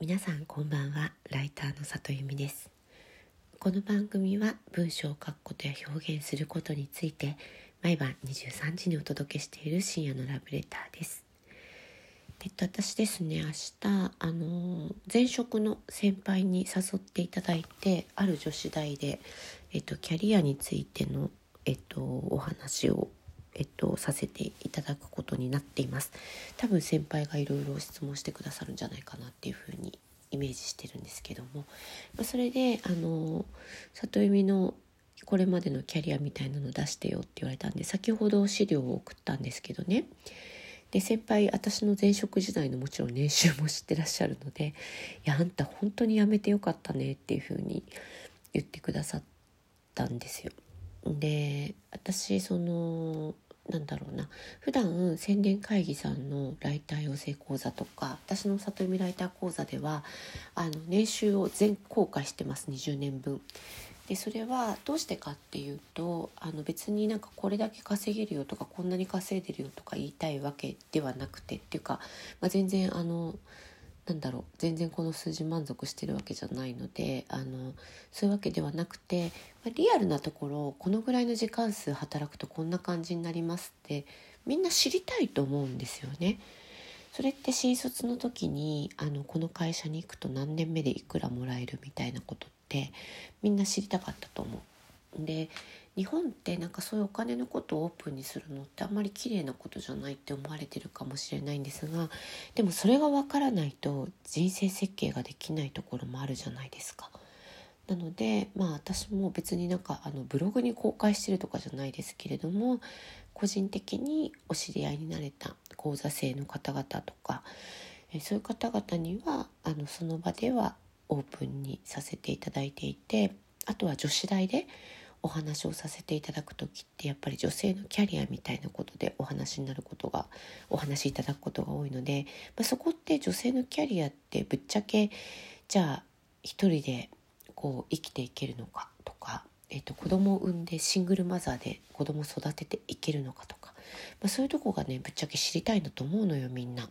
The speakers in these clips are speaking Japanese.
皆さんこんばんは。ライターの里由美です。この番組は文章を書くことや表現することについて毎晩23時にお届けしている深夜のラブレターです。えっと私ですね明日あの前職の先輩に誘っていただいてある女子大でえっとキャリアについてのえっとお話をえっと、させていただくことになっています。多分先輩がいろいろ質問してくださるんじゃないかなっていうふうにイメージしてるんですけども、まあ、それであの里由美のこれまでのキャリアみたいなの出してよって言われたんで先ほど資料を送ったんですけどね。で先輩私の前職時代のもちろん年収も知ってらっしゃるので「いやあんた本当に辞めてよかったね」っていうふうに言ってくださったんですよ。で私そのなんだろうな普段宣伝会議さんのライター養成講座とか私の里見ライター講座ではあの年収を全公開してます20年分。でそれはどうしてかっていうとあの別になんかこれだけ稼げるよとかこんなに稼いでるよとか言いたいわけではなくてっていうか、まあ、全然あのなんだろう全然この数字満足してるわけじゃないのであのそういうわけではなくて、ま、リアルなところこのぐらいの時間数働くとこんな感じになりますってみんな知りたいと思うんですよね。それって新卒の時にあのこの会社に行くと何年目でいくらもらえるみたいなことってみんな知りたかったと思う。で日本ってなんかそういうお金のことをオープンにするのってあんまり綺麗なことじゃないって思われてるかもしれないんですがでもそれがわからないと人生設計ができないところもあるじゃないですか。なのでまあ私も別になんかあのブログに公開してるとかじゃないですけれども個人的にお知り合いになれた講座生の方々とかそういう方々にはあのその場ではオープンにさせていただいていてあとは女子大でお話をさせていただく時ってやっぱり女性のキャリアみたいなことでお話になることがお話しいただくことが多いので、まあ、そこって女性のキャリアってぶっちゃけじゃあ一人でこう生きていけるのかとか、えー、と子供を産んでシングルマザーで子供を育てていけるのかとか、まあ、そういうとこがねぶっちゃけ知りたいんだと思うのよみんな。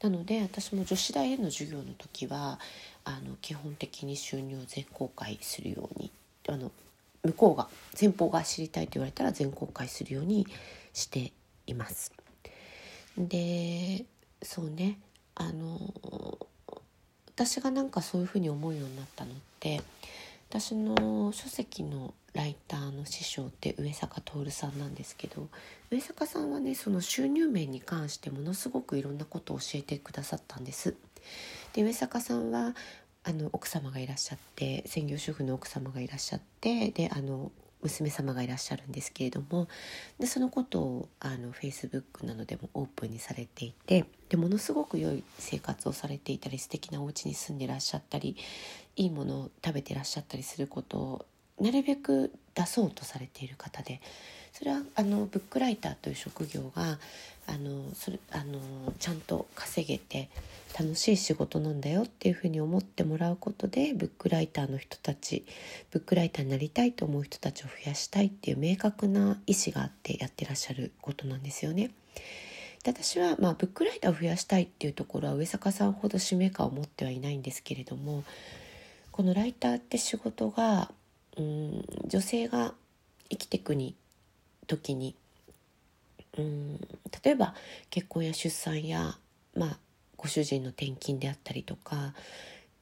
なので私も女子大での授業の時はあの基本的に収入を全公開するようにあの向こうが前方が知りたいと言われたら全公開するようにしています。でそうねあの私がなんかそういうふうに思うようになったのって私の書籍のライターの師匠って上坂徹さんなんですけど上坂さんはねその収入面に関してものすごくいろんなことを教えてくださったんです。で上坂さんはあの奥様がいらっしゃって専業主婦の奥様がいらっしゃってであの娘様がいらっしゃるんですけれどもでそのことをあの Facebook などでもオープンにされていてでものすごく良い生活をされていたり素敵なお家に住んでらっしゃったりいいものを食べてらっしゃったりすることをなるべく出そうとされている方でそれはあのブックライターという職業があのそれあのちゃんと稼げて楽しい仕事なんだよっていうふうに思ってもらうことでブックライターの人たちブックライターになりたいと思う人たちを増やしたいっていう明確な意思があってやってらっしゃることなんですよね。で私は、まあ、ブックライターを増やしたいっていうところは上坂さんほど使命感を持ってはいないんですけれどもこのライターって仕事がうん女性が生きていくに時に。うん例えば結婚や出産や、まあ、ご主人の転勤であったりとか、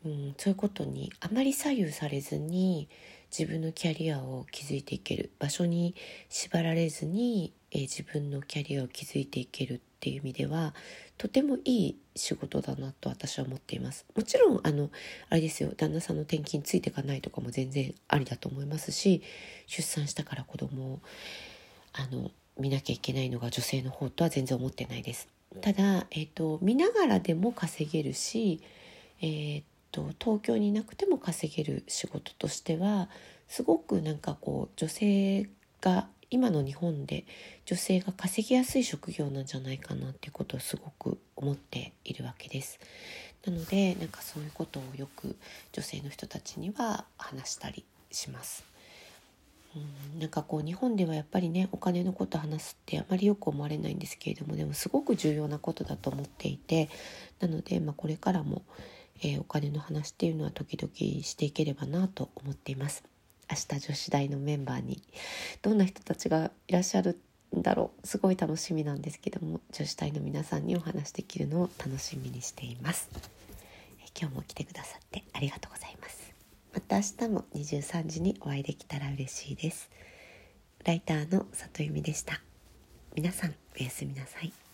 うん、そういうことにあまり左右されずに自分のキャリアを築いていける場所に縛られずに、えー、自分のキャリアを築いていけるっていう意味ではとてもいい仕事だなと私は思っています。もちろんあのあれですよ旦那さんの転勤ついていかないとかも全然ありだと思いますし出産したから子供をあの見なきゃいけないのが女性の方とは全然思ってないです。ただ、えーと、見ながらでも稼げるし、えーと、東京にいなくても稼げる仕事としてはすごくなんかこう女性が今の日本で女性が稼ぎやすい職業なんじゃないかなっていうことをすごく思っているわけです。なのでなんかそういうことをよく女性の人たちには話したりします。なんかこう日本ではやっぱりねお金のこと話すってあまりよく思われないんですけれどもでもすごく重要なことだと思っていてなので、まあ、これからも、えー、お金の話っていうのは時々していければなと思っています。明日女子大のメンバーにどんな人たちがいらっしゃるんだろう。すごい楽しみなんですけども女子大の皆さんにお話できるのを楽しみにしています、えー、今日も来てくださってありがとうございます。また明日も23時にお会いできたら嬉しいです。ライターの里由美でした。皆さんおやすみなさい。